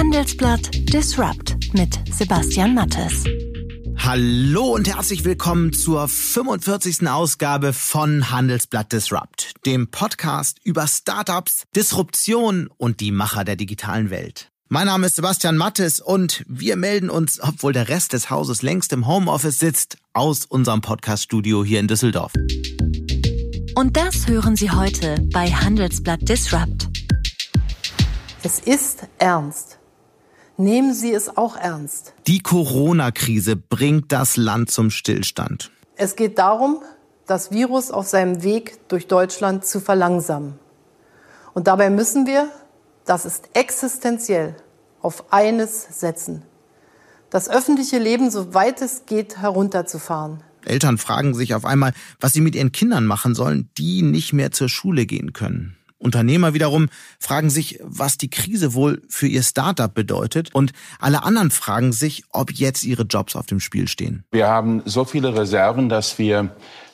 Handelsblatt Disrupt mit Sebastian Mattes. Hallo und herzlich willkommen zur 45. Ausgabe von Handelsblatt Disrupt, dem Podcast über Startups, Disruption und die Macher der digitalen Welt. Mein Name ist Sebastian Mattes und wir melden uns, obwohl der Rest des Hauses längst im Homeoffice sitzt, aus unserem Podcaststudio hier in Düsseldorf. Und das hören Sie heute bei Handelsblatt Disrupt. Es ist ernst. Nehmen Sie es auch ernst. Die Corona-Krise bringt das Land zum Stillstand. Es geht darum, das Virus auf seinem Weg durch Deutschland zu verlangsamen. Und dabei müssen wir, das ist existenziell, auf eines setzen. Das öffentliche Leben, soweit es geht, herunterzufahren. Eltern fragen sich auf einmal, was sie mit ihren Kindern machen sollen, die nicht mehr zur Schule gehen können. Unternehmer wiederum fragen sich, was die Krise wohl für ihr Startup bedeutet. Und alle anderen fragen sich, ob jetzt ihre Jobs auf dem Spiel stehen. Wir haben so viele Reserven, dass wir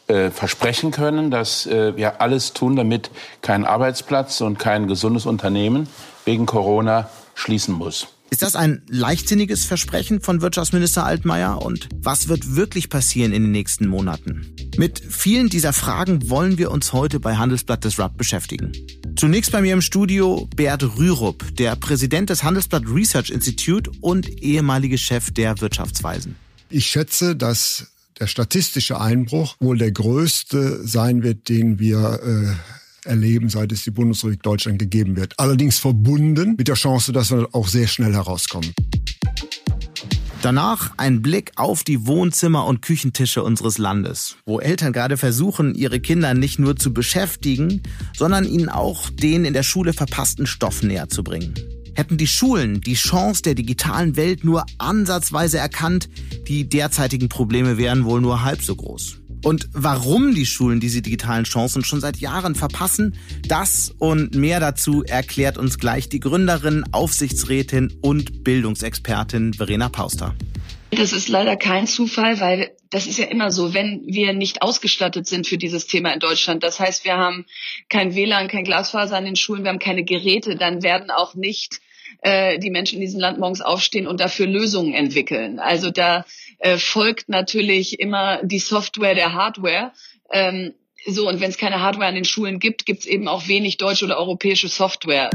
äh, versprechen können, dass äh, wir alles tun, damit kein Arbeitsplatz und kein gesundes Unternehmen wegen Corona schließen muss. Ist das ein leichtsinniges Versprechen von Wirtschaftsminister Altmaier? Und was wird wirklich passieren in den nächsten Monaten? Mit vielen dieser Fragen wollen wir uns heute bei Handelsblatt Disrupt beschäftigen. Zunächst bei mir im Studio Bert Rürup, der Präsident des Handelsblatt Research Institute und ehemalige Chef der Wirtschaftsweisen. Ich schätze, dass der statistische Einbruch wohl der größte sein wird, den wir äh, erleben, seit es die Bundesrepublik Deutschland gegeben wird. Allerdings verbunden mit der Chance, dass wir auch sehr schnell herauskommen. Danach ein Blick auf die Wohnzimmer und Küchentische unseres Landes, wo Eltern gerade versuchen, ihre Kinder nicht nur zu beschäftigen, sondern ihnen auch den in der Schule verpassten Stoff näher zu bringen. Hätten die Schulen die Chance der digitalen Welt nur ansatzweise erkannt, die derzeitigen Probleme wären wohl nur halb so groß. Und warum die Schulen diese digitalen Chancen schon seit Jahren verpassen, das und mehr dazu erklärt uns gleich die Gründerin, Aufsichtsrätin und Bildungsexpertin Verena Pauster. Das ist leider kein Zufall, weil das ist ja immer so, wenn wir nicht ausgestattet sind für dieses Thema in Deutschland. Das heißt, wir haben kein WLAN, kein Glasfaser an den Schulen, wir haben keine Geräte, dann werden auch nicht äh, die Menschen in diesem Land morgens aufstehen und dafür Lösungen entwickeln. Also da äh, folgt natürlich immer die Software der Hardware. Ähm, so, und wenn es keine Hardware an den Schulen gibt, gibt es eben auch wenig deutsche oder europäische Software.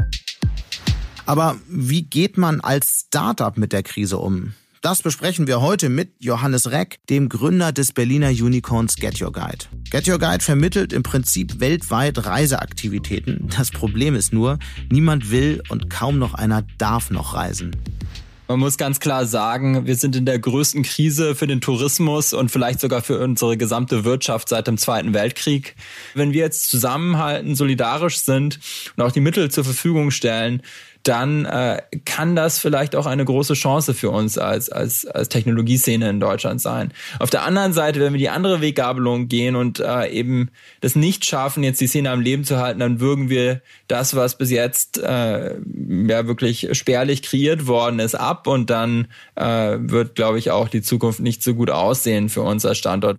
Aber wie geht man als Startup mit der Krise um? Das besprechen wir heute mit Johannes Reck, dem Gründer des Berliner Unicorns Get Your Guide. Get Your Guide vermittelt im Prinzip weltweit Reiseaktivitäten. Das Problem ist nur, niemand will und kaum noch einer darf noch reisen. Man muss ganz klar sagen, wir sind in der größten Krise für den Tourismus und vielleicht sogar für unsere gesamte Wirtschaft seit dem Zweiten Weltkrieg. Wenn wir jetzt zusammenhalten, solidarisch sind und auch die Mittel zur Verfügung stellen, dann äh, kann das vielleicht auch eine große Chance für uns als, als, als Technologieszene in Deutschland sein. Auf der anderen Seite, wenn wir die andere Weggabelung gehen und äh, eben das nicht schaffen, jetzt die Szene am Leben zu halten, dann würgen wir das, was bis jetzt äh, ja wirklich spärlich kreiert worden ist, ab und dann äh, wird, glaube ich, auch die Zukunft nicht so gut aussehen für unser Standort.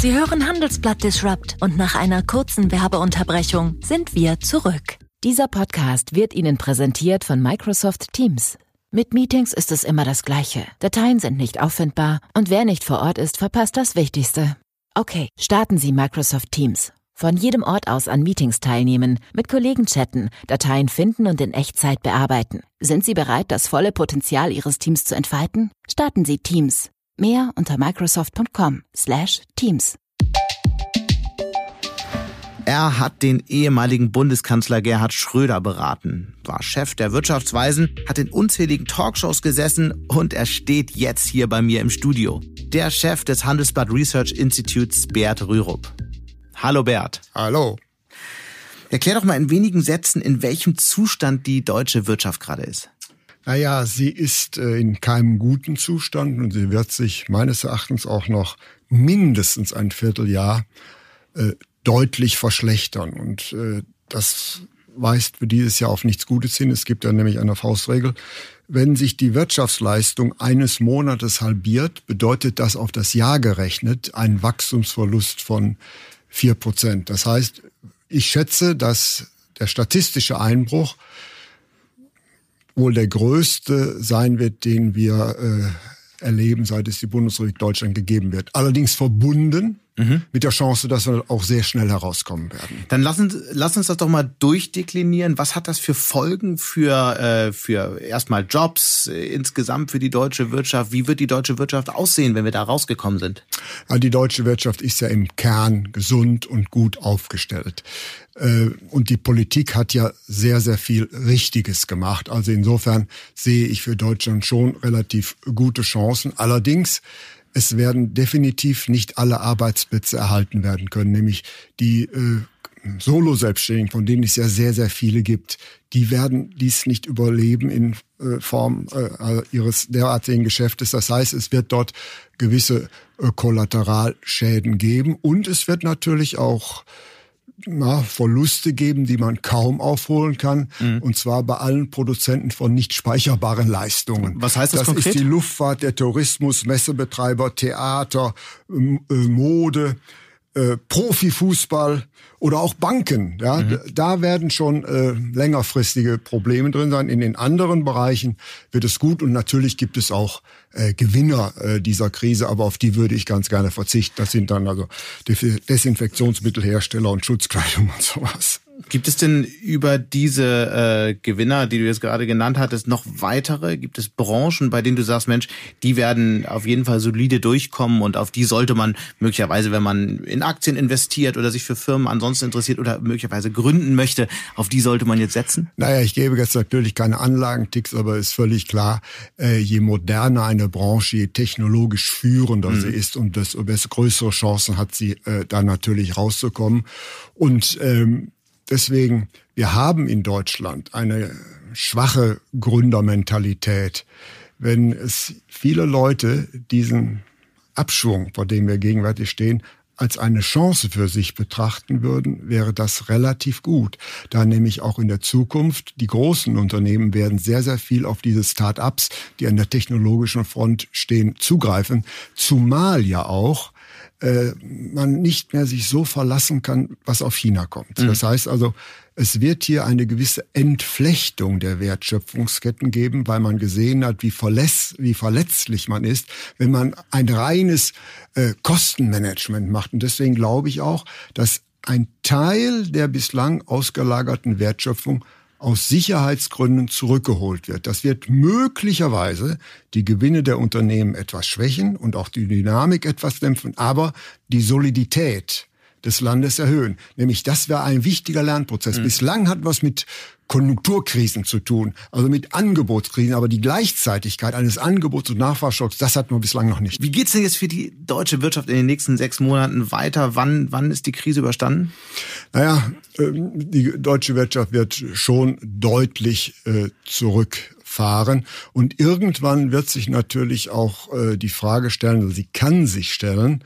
Sie hören Handelsblatt Disrupt und nach einer kurzen Werbeunterbrechung sind wir zurück. Dieser Podcast wird Ihnen präsentiert von Microsoft Teams. Mit Meetings ist es immer das Gleiche. Dateien sind nicht auffindbar und wer nicht vor Ort ist, verpasst das Wichtigste. Okay, starten Sie Microsoft Teams. Von jedem Ort aus an Meetings teilnehmen, mit Kollegen chatten, Dateien finden und in Echtzeit bearbeiten. Sind Sie bereit, das volle Potenzial Ihres Teams zu entfalten? Starten Sie Teams. Mehr unter microsoft.com/teams. Er hat den ehemaligen Bundeskanzler Gerhard Schröder beraten, war Chef der Wirtschaftsweisen, hat in unzähligen Talkshows gesessen und er steht jetzt hier bei mir im Studio. Der Chef des Handelsblatt Research Institutes, Bert Rürup. Hallo Bert. Hallo. Erklär doch mal in wenigen Sätzen, in welchem Zustand die deutsche Wirtschaft gerade ist. Naja, sie ist äh, in keinem guten Zustand und sie wird sich meines Erachtens auch noch mindestens ein Vierteljahr äh, deutlich verschlechtern. Und äh, das weist für dieses Jahr auf nichts Gutes hin. Es gibt ja nämlich eine Faustregel. Wenn sich die Wirtschaftsleistung eines Monates halbiert, bedeutet das auf das Jahr gerechnet ein Wachstumsverlust von vier Prozent. Das heißt, ich schätze, dass der statistische Einbruch wohl der größte sein wird, den wir äh, erleben, seit es die Bundesrepublik Deutschland gegeben wird. Allerdings verbunden Mhm. Mit der Chance, dass wir auch sehr schnell herauskommen werden. Dann lass uns, lass uns das doch mal durchdeklinieren. Was hat das für Folgen für, äh, für erstmal Jobs, äh, insgesamt für die deutsche Wirtschaft? Wie wird die deutsche Wirtschaft aussehen, wenn wir da rausgekommen sind? Ja, die deutsche Wirtschaft ist ja im Kern gesund und gut aufgestellt. Äh, und die Politik hat ja sehr, sehr viel Richtiges gemacht. Also insofern sehe ich für Deutschland schon relativ gute Chancen. Allerdings es werden definitiv nicht alle Arbeitsplätze erhalten werden können, nämlich die äh, Solo-Selbstständigen, von denen es ja sehr, sehr viele gibt, die werden dies nicht überleben in äh, Form äh, ihres derartigen Geschäftes. Das heißt, es wird dort gewisse äh, Kollateralschäden geben und es wird natürlich auch na, Verluste geben, die man kaum aufholen kann. Mhm. Und zwar bei allen Produzenten von nicht speicherbaren Leistungen. Was heißt das, das konkret? Das ist die Luftfahrt, der Tourismus, Messebetreiber, Theater, äh, Mode, äh, Profifußball oder auch Banken. Ja, mhm. da werden schon äh, längerfristige Probleme drin sein. In den anderen Bereichen wird es gut und natürlich gibt es auch äh, Gewinner äh, dieser Krise, aber auf die würde ich ganz gerne verzichten. Das sind dann also Desinfektionsmittelhersteller und Schutzkleidung und sowas. Gibt es denn über diese äh, Gewinner, die du jetzt gerade genannt hattest, noch weitere? Gibt es Branchen, bei denen du sagst, Mensch, die werden auf jeden Fall solide durchkommen und auf die sollte man möglicherweise, wenn man in Aktien investiert oder sich für Firmen ansonsten interessiert oder möglicherweise gründen möchte, auf die sollte man jetzt setzen? Naja, ich gebe jetzt natürlich keine Anlagenticks, aber ist völlig klar, äh, je moderner eine Branche, je technologisch führender mhm. sie ist und desto größere Chancen hat sie, äh, da natürlich rauszukommen. Und ähm, Deswegen, wir haben in Deutschland eine schwache Gründermentalität. Wenn es viele Leute diesen Abschwung, vor dem wir gegenwärtig stehen, als eine Chance für sich betrachten würden, wäre das relativ gut. Da nämlich auch in der Zukunft die großen Unternehmen werden sehr, sehr viel auf diese Start-ups, die an der technologischen Front stehen, zugreifen. Zumal ja auch äh, man nicht mehr sich so verlassen kann, was auf China kommt. Mhm. Das heißt also, es wird hier eine gewisse Entflechtung der Wertschöpfungsketten geben, weil man gesehen hat, wie, verläss, wie verletzlich man ist, wenn man ein reines äh, Kostenmanagement macht. Und deswegen glaube ich auch, dass ein Teil der bislang ausgelagerten Wertschöpfung aus Sicherheitsgründen zurückgeholt wird. Das wird möglicherweise die Gewinne der Unternehmen etwas schwächen und auch die Dynamik etwas dämpfen, aber die Solidität des Landes erhöhen. Nämlich das wäre ein wichtiger Lernprozess. Mhm. Bislang hat was mit Konjunkturkrisen zu tun, also mit Angebotskrisen, aber die Gleichzeitigkeit eines Angebots- und Nachfrageschocks, das hat man bislang noch nicht. Wie geht's denn jetzt für die deutsche Wirtschaft in den nächsten sechs Monaten weiter? Wann, wann ist die Krise überstanden? Naja, ähm, die deutsche Wirtschaft wird schon deutlich äh, zurückfahren und irgendwann wird sich natürlich auch äh, die Frage stellen, also sie kann sich stellen,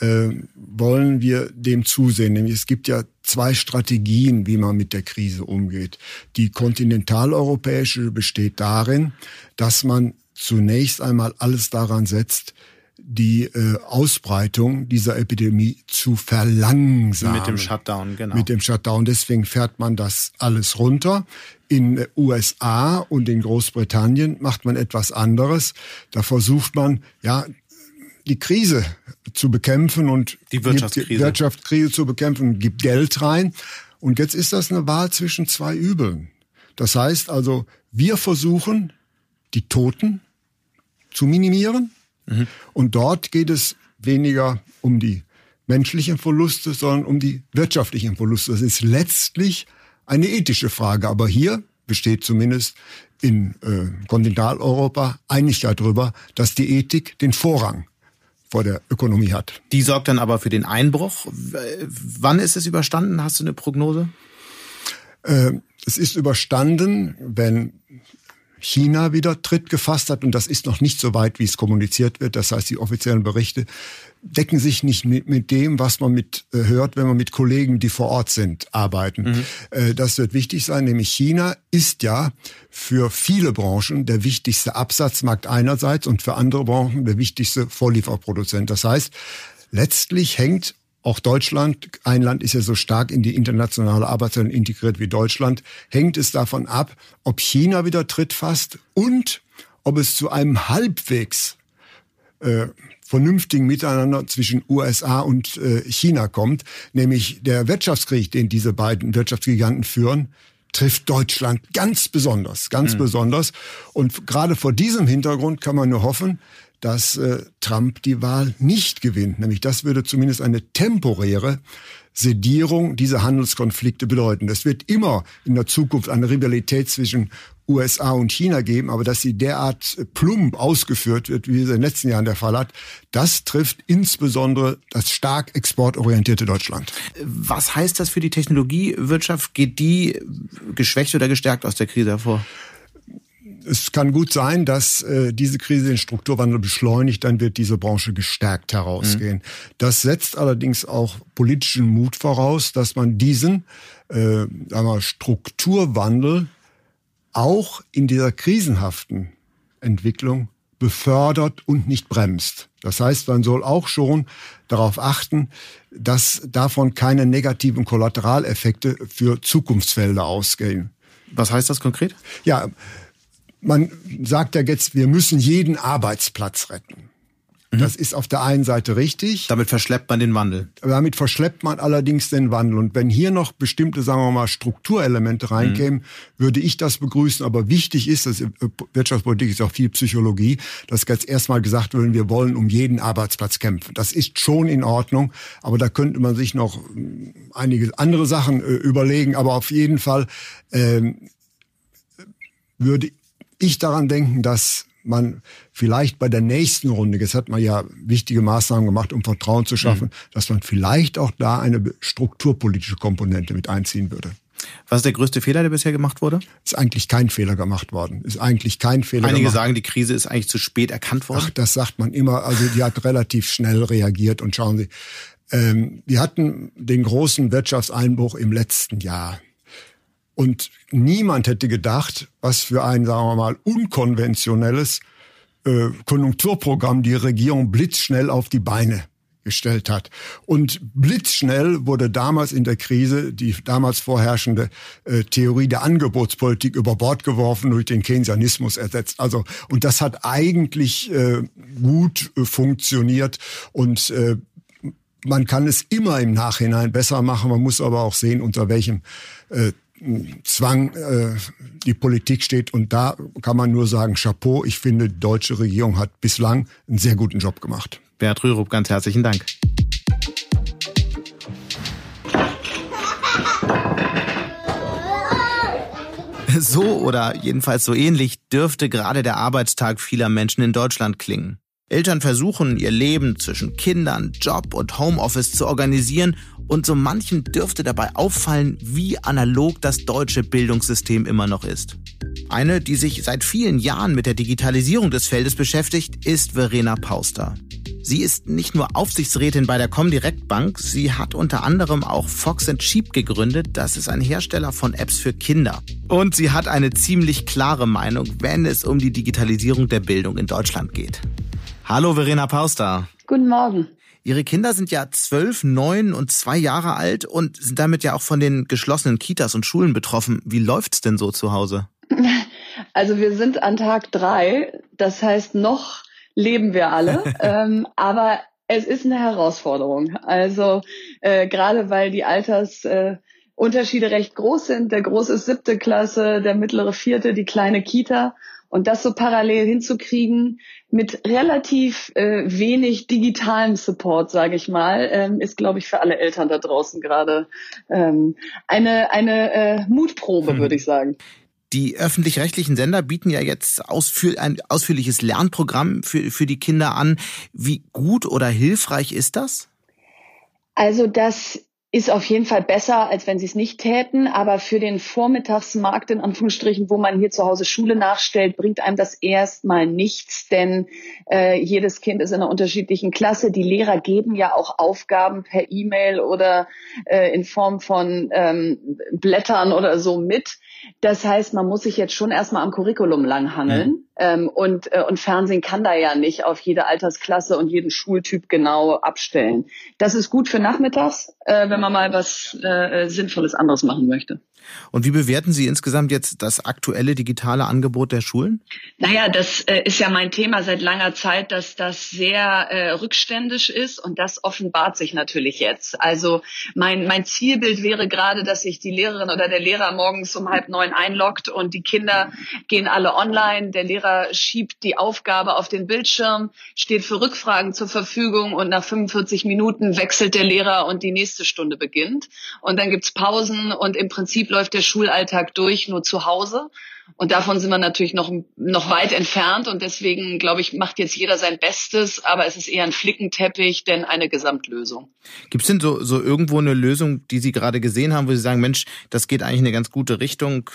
äh, wollen wir dem zusehen. Nämlich es gibt ja zwei Strategien, wie man mit der Krise umgeht. Die kontinentaleuropäische besteht darin, dass man zunächst einmal alles daran setzt, die äh, Ausbreitung dieser Epidemie zu verlangsamen. Mit dem Shutdown, genau. Mit dem Shutdown. Deswegen fährt man das alles runter. In USA und in Großbritannien macht man etwas anderes. Da versucht man, ja, die Krise zu bekämpfen und die Wirtschaftskrise. die Wirtschaftskrise zu bekämpfen, gibt Geld rein. Und jetzt ist das eine Wahl zwischen zwei Übeln. Das heißt also, wir versuchen, die Toten zu minimieren. Mhm. Und dort geht es weniger um die menschlichen Verluste, sondern um die wirtschaftlichen Verluste. Das ist letztlich eine ethische Frage. Aber hier besteht zumindest in äh, Kontinentaleuropa Einigkeit darüber, dass die Ethik den Vorrang vor der Ökonomie hat. Die sorgt dann aber für den Einbruch. Wann ist es überstanden? Hast du eine Prognose? Äh, es ist überstanden, wenn China wieder Tritt gefasst hat und das ist noch nicht so weit, wie es kommuniziert wird. Das heißt, die offiziellen Berichte decken sich nicht mit, mit dem, was man mit äh, hört, wenn man mit Kollegen, die vor Ort sind, arbeiten. Mhm. Äh, das wird wichtig sein, nämlich China ist ja für viele Branchen der wichtigste Absatzmarkt einerseits und für andere Branchen der wichtigste Vorlieferproduzent. Das heißt, letztlich hängt auch Deutschland, ein Land ist ja so stark in die internationale Arbeitswelt integriert wie Deutschland, hängt es davon ab, ob China wieder Tritt fasst und ob es zu einem halbwegs äh, vernünftigen Miteinander zwischen USA und äh, China kommt, nämlich der Wirtschaftskrieg, den diese beiden Wirtschaftsgiganten führen, trifft Deutschland ganz besonders, ganz mhm. besonders. Und gerade vor diesem Hintergrund kann man nur hoffen, dass äh, Trump die Wahl nicht gewinnt. Nämlich das würde zumindest eine temporäre Sedierung dieser Handelskonflikte bedeuten. Das wird immer in der Zukunft eine Rivalität zwischen USA und China geben, aber dass sie derart plump ausgeführt wird, wie es in den letzten Jahren der Fall hat, das trifft insbesondere das stark exportorientierte Deutschland. Was heißt das für die Technologiewirtschaft? Geht die geschwächt oder gestärkt aus der Krise hervor? Es kann gut sein, dass äh, diese Krise den Strukturwandel beschleunigt, dann wird diese Branche gestärkt herausgehen. Mhm. Das setzt allerdings auch politischen Mut voraus, dass man diesen äh, sagen wir, Strukturwandel auch in dieser krisenhaften Entwicklung befördert und nicht bremst. Das heißt, man soll auch schon darauf achten, dass davon keine negativen Kollateraleffekte für Zukunftsfelder ausgehen. Was heißt das konkret? Ja, man sagt ja jetzt, wir müssen jeden Arbeitsplatz retten. Mhm. Das ist auf der einen Seite richtig. Damit verschleppt man den Wandel. Damit verschleppt man allerdings den Wandel. Und wenn hier noch bestimmte, sagen wir mal, Strukturelemente reinkämen, mhm. würde ich das begrüßen. Aber wichtig ist, dass Wirtschaftspolitik ist auch viel Psychologie, dass jetzt erstmal gesagt wird, wir wollen um jeden Arbeitsplatz kämpfen. Das ist schon in Ordnung. Aber da könnte man sich noch hm, einige andere Sachen äh, überlegen. Aber auf jeden Fall ähm, würde ich daran denken, dass man vielleicht bei der nächsten Runde, jetzt hat man ja wichtige Maßnahmen gemacht, um Vertrauen zu schaffen, mhm. dass man vielleicht auch da eine strukturpolitische Komponente mit einziehen würde. Was ist der größte Fehler, der bisher gemacht wurde? Ist eigentlich kein Fehler gemacht worden. Ist eigentlich kein Fehler Einige gemacht. sagen, die Krise ist eigentlich zu spät erkannt worden. Ach, das sagt man immer. Also die hat relativ schnell reagiert. Und schauen Sie, ähm, wir hatten den großen Wirtschaftseinbruch im letzten Jahr. Und niemand hätte gedacht, was für ein, sagen wir mal, unkonventionelles äh, Konjunkturprogramm die Regierung blitzschnell auf die Beine gestellt hat. Und blitzschnell wurde damals in der Krise die damals vorherrschende äh, Theorie der Angebotspolitik über Bord geworfen, durch den Keynesianismus ersetzt. Also und das hat eigentlich äh, gut äh, funktioniert und äh, man kann es immer im Nachhinein besser machen. Man muss aber auch sehen, unter welchem äh, Zwang äh, die Politik steht. Und da kann man nur sagen, Chapeau, ich finde, die deutsche Regierung hat bislang einen sehr guten Job gemacht. Bert Rürup, ganz herzlichen Dank. So oder jedenfalls so ähnlich dürfte gerade der Arbeitstag vieler Menschen in Deutschland klingen. Eltern versuchen, ihr Leben zwischen Kindern, Job und Homeoffice zu organisieren und so manchen dürfte dabei auffallen, wie analog das deutsche Bildungssystem immer noch ist. Eine, die sich seit vielen Jahren mit der Digitalisierung des Feldes beschäftigt, ist Verena Pauster. Sie ist nicht nur Aufsichtsrätin bei der Comdirect Bank, sie hat unter anderem auch Fox Sheep gegründet. Das ist ein Hersteller von Apps für Kinder. Und sie hat eine ziemlich klare Meinung, wenn es um die Digitalisierung der Bildung in Deutschland geht. Hallo Verena Pauster. Guten Morgen. Ihre Kinder sind ja zwölf, neun und zwei Jahre alt und sind damit ja auch von den geschlossenen Kitas und Schulen betroffen. Wie läuft's denn so zu Hause? Also wir sind an Tag drei. Das heißt, noch leben wir alle. ähm, aber es ist eine Herausforderung. Also äh, gerade weil die Altersunterschiede äh, recht groß sind. Der große ist siebte Klasse, der mittlere vierte, die kleine Kita. Und das so parallel hinzukriegen mit relativ äh, wenig digitalem Support, sage ich mal, ähm, ist, glaube ich, für alle Eltern da draußen gerade ähm, eine, eine äh, Mutprobe, hm. würde ich sagen. Die öffentlich-rechtlichen Sender bieten ja jetzt ausführ ein ausführliches Lernprogramm für, für die Kinder an. Wie gut oder hilfreich ist das? Also das ist auf jeden Fall besser, als wenn sie es nicht täten. Aber für den Vormittagsmarkt, in Anführungsstrichen, wo man hier zu Hause Schule nachstellt, bringt einem das erstmal nichts, denn äh, jedes Kind ist in einer unterschiedlichen Klasse. Die Lehrer geben ja auch Aufgaben per E-Mail oder äh, in Form von ähm, Blättern oder so mit. Das heißt, man muss sich jetzt schon erstmal am Curriculum langhangeln. Mhm. Ähm, und, äh, und Fernsehen kann da ja nicht auf jede Altersklasse und jeden Schultyp genau abstellen. Das ist gut für nachmittags, äh, wenn man mal was äh, Sinnvolles anderes machen möchte. Und wie bewerten Sie insgesamt jetzt das aktuelle digitale Angebot der Schulen? Naja, das äh, ist ja mein Thema seit langer Zeit, dass das sehr äh, rückständisch ist und das offenbart sich natürlich jetzt. Also mein, mein Zielbild wäre gerade, dass sich die Lehrerin oder der Lehrer morgens um halb neun einloggt und die Kinder gehen alle online. Der Lehrer schiebt die Aufgabe auf den Bildschirm, steht für Rückfragen zur Verfügung und nach 45 Minuten wechselt der Lehrer und die nächste Stunde beginnt. Und dann gibt's Pausen und im Prinzip läuft der Schulalltag durch, nur zu Hause. Und davon sind wir natürlich noch, noch weit entfernt. Und deswegen, glaube ich, macht jetzt jeder sein Bestes. Aber es ist eher ein Flickenteppich, denn eine Gesamtlösung. Gibt es denn so, so irgendwo eine Lösung, die Sie gerade gesehen haben, wo Sie sagen, Mensch, das geht eigentlich in eine ganz gute Richtung?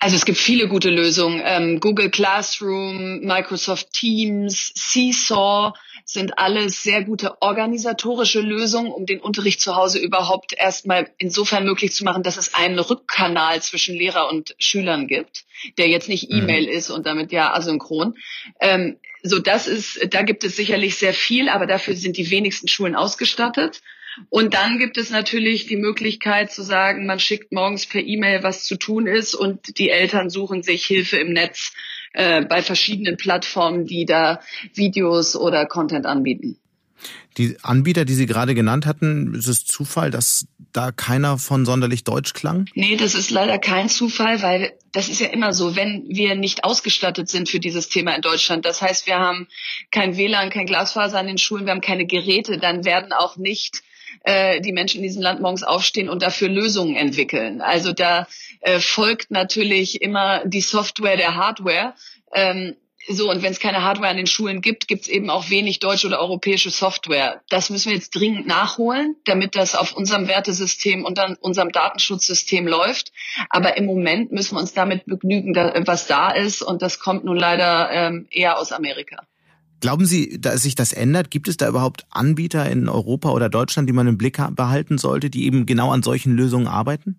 Also es gibt viele gute Lösungen. Ähm, Google Classroom, Microsoft Teams, Seesaw sind alles sehr gute organisatorische Lösungen, um den Unterricht zu Hause überhaupt erstmal insofern möglich zu machen, dass es einen Rückkanal zwischen Lehrer und Schülern gibt, der jetzt nicht mhm. E-Mail ist und damit ja asynchron. Ähm, so das ist, da gibt es sicherlich sehr viel, aber dafür sind die wenigsten Schulen ausgestattet. Und dann gibt es natürlich die Möglichkeit zu sagen, man schickt morgens per E-Mail, was zu tun ist und die Eltern suchen sich Hilfe im Netz äh, bei verschiedenen Plattformen, die da Videos oder Content anbieten. Die Anbieter, die Sie gerade genannt hatten, ist es Zufall, dass da keiner von sonderlich Deutsch klang? Nee, das ist leider kein Zufall, weil das ist ja immer so, wenn wir nicht ausgestattet sind für dieses Thema in Deutschland. Das heißt, wir haben kein WLAN, kein Glasfaser an den Schulen, wir haben keine Geräte, dann werden auch nicht äh, die Menschen in diesem Land morgens aufstehen und dafür Lösungen entwickeln. Also da äh, folgt natürlich immer die Software der Hardware. Ähm, so, und wenn es keine Hardware an den Schulen gibt, gibt es eben auch wenig deutsche oder europäische Software. Das müssen wir jetzt dringend nachholen, damit das auf unserem Wertesystem und dann unserem Datenschutzsystem läuft. Aber im Moment müssen wir uns damit begnügen, was da ist. Und das kommt nun leider ähm, eher aus Amerika. Glauben Sie, dass sich das ändert? Gibt es da überhaupt Anbieter in Europa oder Deutschland, die man im Blick behalten sollte, die eben genau an solchen Lösungen arbeiten?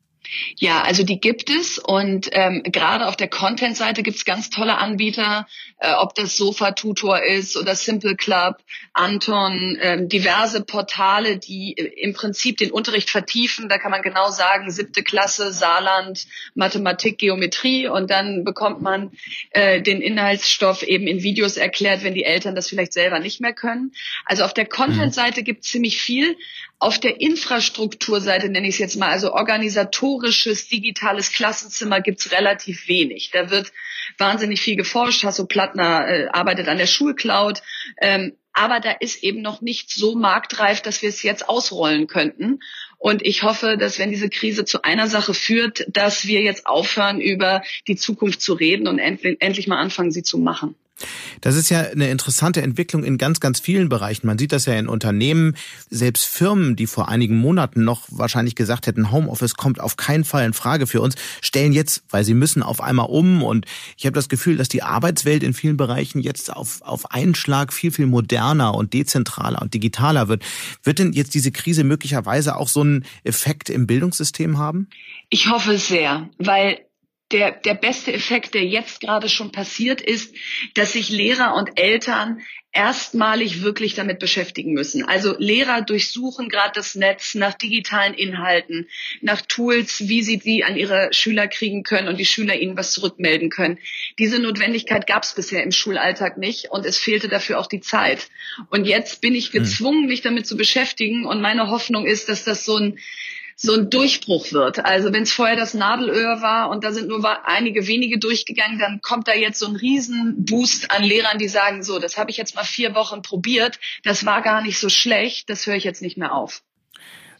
Ja, also die gibt es und ähm, gerade auf der Content-Seite gibt es ganz tolle Anbieter, äh, ob das Sofa-Tutor ist oder Simple Club, Anton, äh, diverse Portale, die äh, im Prinzip den Unterricht vertiefen. Da kann man genau sagen, siebte Klasse, Saarland, Mathematik, Geometrie und dann bekommt man äh, den Inhaltsstoff eben in Videos erklärt, wenn die Eltern das vielleicht selber nicht mehr können. Also auf der Content-Seite mhm. gibt es ziemlich viel. Auf der Infrastrukturseite nenne ich es jetzt mal, also organisatorisches, digitales Klassenzimmer gibt's relativ wenig. Da wird wahnsinnig viel geforscht. Hasso Plattner äh, arbeitet an der Schulcloud. Ähm, aber da ist eben noch nicht so marktreif, dass wir es jetzt ausrollen könnten. Und ich hoffe, dass wenn diese Krise zu einer Sache führt, dass wir jetzt aufhören, über die Zukunft zu reden und endlich, endlich mal anfangen, sie zu machen. Das ist ja eine interessante Entwicklung in ganz, ganz vielen Bereichen. Man sieht das ja in Unternehmen, selbst Firmen, die vor einigen Monaten noch wahrscheinlich gesagt hätten, Homeoffice kommt auf keinen Fall in Frage für uns, stellen jetzt, weil sie müssen, auf einmal um. Und ich habe das Gefühl, dass die Arbeitswelt in vielen Bereichen jetzt auf, auf einen Schlag viel, viel moderner und dezentraler und digitaler wird. Wird denn jetzt diese Krise möglicherweise auch so einen Effekt im Bildungssystem haben? Ich hoffe sehr, weil der, der beste Effekt, der jetzt gerade schon passiert ist, dass sich Lehrer und Eltern erstmalig wirklich damit beschäftigen müssen. Also Lehrer durchsuchen gerade das Netz nach digitalen Inhalten, nach Tools, wie sie die an ihre Schüler kriegen können und die Schüler ihnen was zurückmelden können. Diese Notwendigkeit gab es bisher im Schulalltag nicht und es fehlte dafür auch die Zeit. Und jetzt bin ich hm. gezwungen, mich damit zu beschäftigen und meine Hoffnung ist, dass das so ein so ein Durchbruch wird. Also wenn es vorher das Nadelöhr war und da sind nur einige wenige durchgegangen, dann kommt da jetzt so ein Riesenboost an Lehrern, die sagen, so, das habe ich jetzt mal vier Wochen probiert, das war gar nicht so schlecht, das höre ich jetzt nicht mehr auf.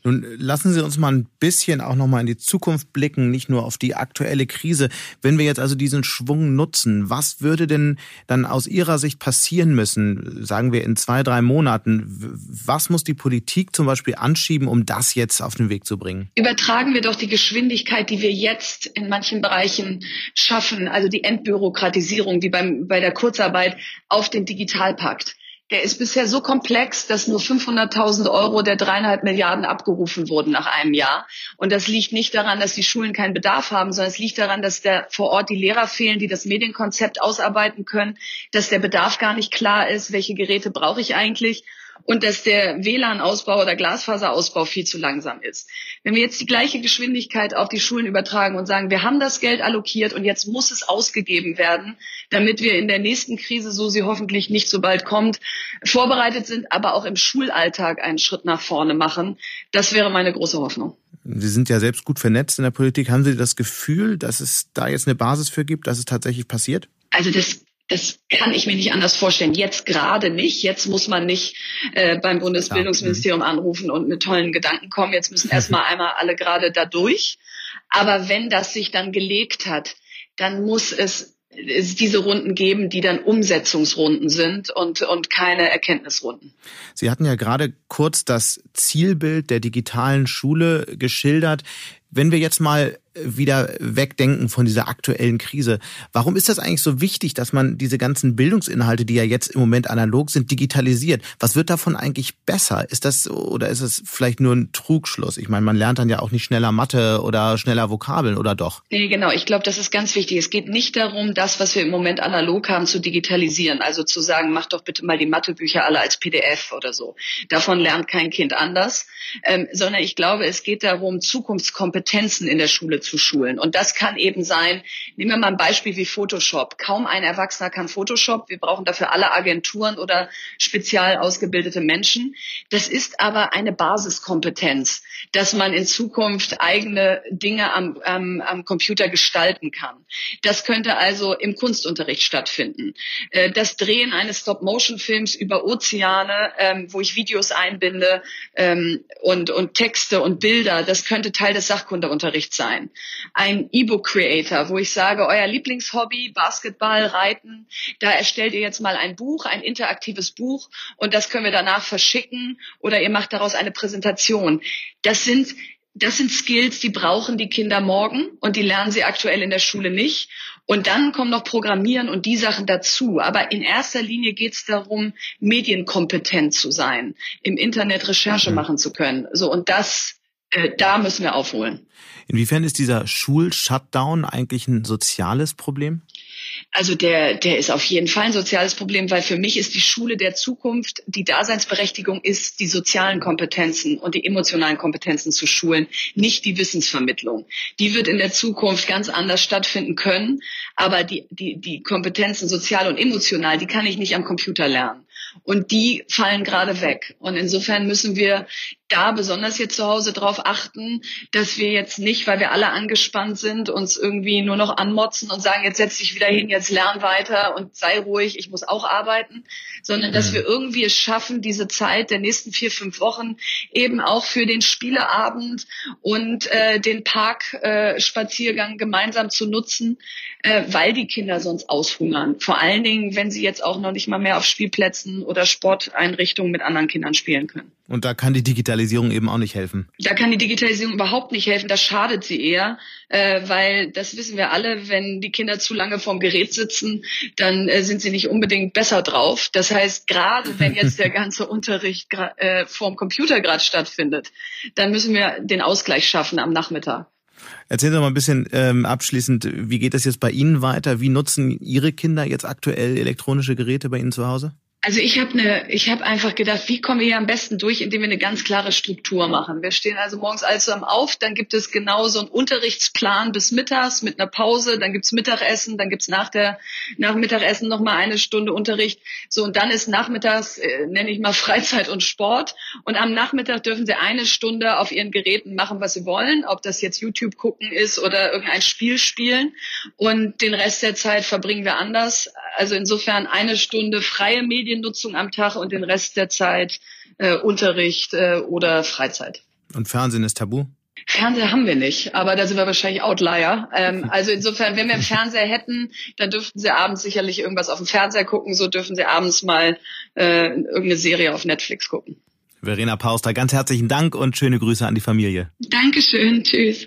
Nun lassen Sie uns mal ein bisschen auch noch mal in die Zukunft blicken, nicht nur auf die aktuelle Krise. Wenn wir jetzt also diesen Schwung nutzen, was würde denn dann aus Ihrer Sicht passieren müssen, sagen wir in zwei, drei Monaten? Was muss die Politik zum Beispiel anschieben, um das jetzt auf den Weg zu bringen? Übertragen wir doch die Geschwindigkeit, die wir jetzt in manchen Bereichen schaffen, also die Entbürokratisierung, wie beim, bei der Kurzarbeit, auf den Digitalpakt der ist bisher so komplex, dass nur 500.000 Euro der dreieinhalb Milliarden abgerufen wurden nach einem Jahr. Und das liegt nicht daran, dass die Schulen keinen Bedarf haben, sondern es liegt daran, dass der vor Ort die Lehrer fehlen, die das Medienkonzept ausarbeiten können, dass der Bedarf gar nicht klar ist, welche Geräte brauche ich eigentlich und dass der WLAN-Ausbau oder Glasfaserausbau viel zu langsam ist. Wenn wir jetzt die gleiche Geschwindigkeit auf die Schulen übertragen und sagen, wir haben das Geld allokiert und jetzt muss es ausgegeben werden, damit wir in der nächsten Krise, so sie hoffentlich nicht so bald kommt, vorbereitet sind, aber auch im Schulalltag einen Schritt nach vorne machen, das wäre meine große Hoffnung. Sie sind ja selbst gut vernetzt in der Politik. Haben Sie das Gefühl, dass es da jetzt eine Basis für gibt, dass es tatsächlich passiert? Also das das kann ich mir nicht anders vorstellen. Jetzt gerade nicht. Jetzt muss man nicht äh, beim Bundesbildungsministerium mhm. anrufen und mit tollen Gedanken kommen. Jetzt müssen erstmal einmal alle gerade da durch. Aber wenn das sich dann gelegt hat, dann muss es, es diese Runden geben, die dann Umsetzungsrunden sind und, und keine Erkenntnisrunden. Sie hatten ja gerade kurz das Zielbild der digitalen Schule geschildert. Wenn wir jetzt mal wieder wegdenken von dieser aktuellen Krise. Warum ist das eigentlich so wichtig, dass man diese ganzen Bildungsinhalte, die ja jetzt im Moment analog sind, digitalisiert? Was wird davon eigentlich besser? Ist das oder ist es vielleicht nur ein Trugschluss? Ich meine, man lernt dann ja auch nicht schneller Mathe oder schneller Vokabeln oder doch? Nee, genau. Ich glaube, das ist ganz wichtig. Es geht nicht darum, das, was wir im Moment analog haben, zu digitalisieren. Also zu sagen, mach doch bitte mal die Mathebücher alle als PDF oder so. Davon lernt kein Kind anders. Ähm, sondern ich glaube, es geht darum, Zukunftskompetenzen in der Schule zu schulen. Und das kann eben sein, nehmen wir mal ein Beispiel wie Photoshop. Kaum ein Erwachsener kann Photoshop. Wir brauchen dafür alle Agenturen oder spezial ausgebildete Menschen. Das ist aber eine Basiskompetenz, dass man in Zukunft eigene Dinge am, am, am Computer gestalten kann. Das könnte also im Kunstunterricht stattfinden. Äh, das Drehen eines Stop-Motion-Films über Ozeane, ähm, wo ich Videos einbinde ähm, und, und Texte und Bilder, das könnte Teil des Sachkundeunterrichts sein ein E-Book-Creator, wo ich sage, euer Lieblingshobby, Basketball, Reiten, da erstellt ihr jetzt mal ein Buch, ein interaktives Buch und das können wir danach verschicken oder ihr macht daraus eine Präsentation. Das sind das sind Skills, die brauchen die Kinder morgen und die lernen sie aktuell in der Schule nicht. Und dann kommen noch Programmieren und die Sachen dazu. Aber in erster Linie geht es darum, medienkompetent zu sein, im Internet Recherche mhm. machen zu können. So und das, da müssen wir aufholen. Inwiefern ist dieser Schul-Shutdown eigentlich ein soziales Problem? Also der, der ist auf jeden Fall ein soziales Problem, weil für mich ist die Schule der Zukunft, die Daseinsberechtigung ist, die sozialen Kompetenzen und die emotionalen Kompetenzen zu schulen, nicht die Wissensvermittlung. Die wird in der Zukunft ganz anders stattfinden können, aber die, die, die Kompetenzen sozial und emotional, die kann ich nicht am Computer lernen. Und die fallen gerade weg. Und insofern müssen wir da besonders jetzt zu Hause darauf achten, dass wir jetzt nicht, weil wir alle angespannt sind, uns irgendwie nur noch anmotzen und sagen, jetzt setz dich wieder hin, jetzt lern weiter und sei ruhig, ich muss auch arbeiten, sondern dass mhm. wir irgendwie es schaffen, diese Zeit der nächsten vier, fünf Wochen eben auch für den Spieleabend und äh, den Parkspaziergang äh, gemeinsam zu nutzen, äh, weil die Kinder sonst aushungern. Vor allen Dingen, wenn sie jetzt auch noch nicht mal mehr auf Spielplätzen oder Sporteinrichtungen mit anderen Kindern spielen können. Und da kann die Digitalisierung eben auch nicht helfen. Da kann die Digitalisierung überhaupt nicht helfen. Das schadet sie eher, äh, weil das wissen wir alle, wenn die Kinder zu lange vorm Gerät sitzen, dann äh, sind sie nicht unbedingt besser drauf. Das heißt, gerade wenn jetzt der ganze Unterricht äh, vorm Computer gerade stattfindet, dann müssen wir den Ausgleich schaffen am Nachmittag. Erzählen Sie mal ein bisschen ähm, abschließend, wie geht das jetzt bei Ihnen weiter? Wie nutzen Ihre Kinder jetzt aktuell elektronische Geräte bei Ihnen zu Hause? Also ich habe ne, ich habe einfach gedacht, wie kommen wir hier am besten durch, indem wir eine ganz klare Struktur machen. Wir stehen also morgens alle zusammen auf, dann gibt es genau so einen Unterrichtsplan bis mittags mit einer Pause, dann gibt's Mittagessen, dann gibt's nach der nach Mittagessen noch mal eine Stunde Unterricht. So und dann ist nachmittags äh, nenne ich mal Freizeit und Sport und am Nachmittag dürfen sie eine Stunde auf ihren Geräten machen, was sie wollen, ob das jetzt YouTube gucken ist oder irgendein Spiel spielen und den Rest der Zeit verbringen wir anders. Also insofern eine Stunde freie Medien Mediennutzung am Tag und den Rest der Zeit äh, Unterricht äh, oder Freizeit. Und Fernsehen ist tabu? Fernseher haben wir nicht, aber da sind wir wahrscheinlich Outlier. Ähm, also insofern, wenn wir einen Fernseher hätten, dann dürften sie abends sicherlich irgendwas auf dem Fernseher gucken. So dürfen sie abends mal äh, irgendeine Serie auf Netflix gucken. Verena Pauster, ganz herzlichen Dank und schöne Grüße an die Familie. Dankeschön, tschüss.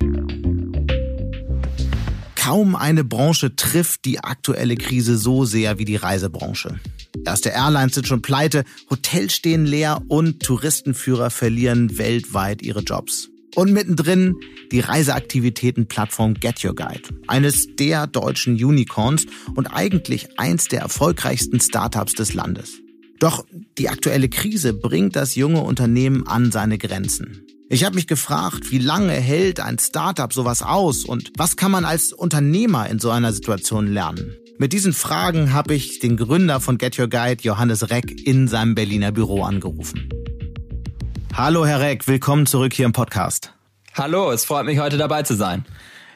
Kaum eine Branche trifft die aktuelle Krise so sehr wie die Reisebranche. Erste Airlines sind schon pleite, Hotels stehen leer und Touristenführer verlieren weltweit ihre Jobs. Und mittendrin die Reiseaktivitäten-Plattform Get Your Guide. Eines der deutschen Unicorns und eigentlich eins der erfolgreichsten Startups des Landes. Doch die aktuelle Krise bringt das junge Unternehmen an seine Grenzen. Ich habe mich gefragt, wie lange hält ein Startup sowas aus und was kann man als Unternehmer in so einer Situation lernen? Mit diesen Fragen habe ich den Gründer von Get Your Guide, Johannes Reck, in seinem Berliner Büro angerufen. Hallo Herr Reck, willkommen zurück hier im Podcast. Hallo, es freut mich heute dabei zu sein.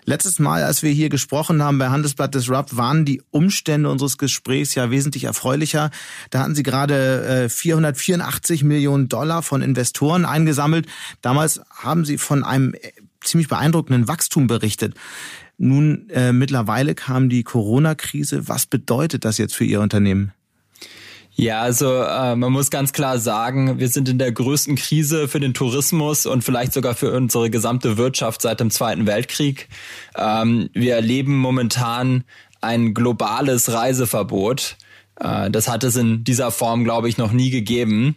Letztes Mal, als wir hier gesprochen haben bei Handelsblatt Disrupt, waren die Umstände unseres Gesprächs ja wesentlich erfreulicher. Da hatten Sie gerade äh, 484 Millionen Dollar von Investoren eingesammelt. Damals haben Sie von einem äh, ziemlich beeindruckenden Wachstum berichtet. Nun, äh, mittlerweile kam die Corona-Krise. Was bedeutet das jetzt für Ihr Unternehmen? Ja, also äh, man muss ganz klar sagen, wir sind in der größten Krise für den Tourismus und vielleicht sogar für unsere gesamte Wirtschaft seit dem Zweiten Weltkrieg. Ähm, wir erleben momentan ein globales Reiseverbot. Äh, das hat es in dieser Form, glaube ich, noch nie gegeben.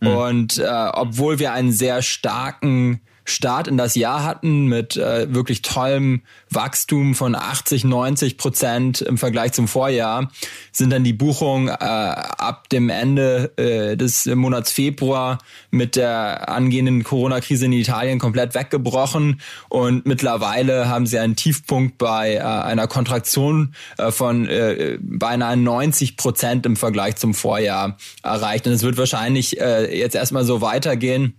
Mhm. Und äh, obwohl wir einen sehr starken Start in das Jahr hatten mit äh, wirklich tollem Wachstum von 80, 90 Prozent im Vergleich zum Vorjahr, sind dann die Buchungen äh, ab dem Ende äh, des Monats Februar mit der angehenden Corona-Krise in Italien komplett weggebrochen und mittlerweile haben sie einen Tiefpunkt bei äh, einer Kontraktion äh, von äh, beinahe 90 Prozent im Vergleich zum Vorjahr erreicht. Und es wird wahrscheinlich äh, jetzt erstmal so weitergehen.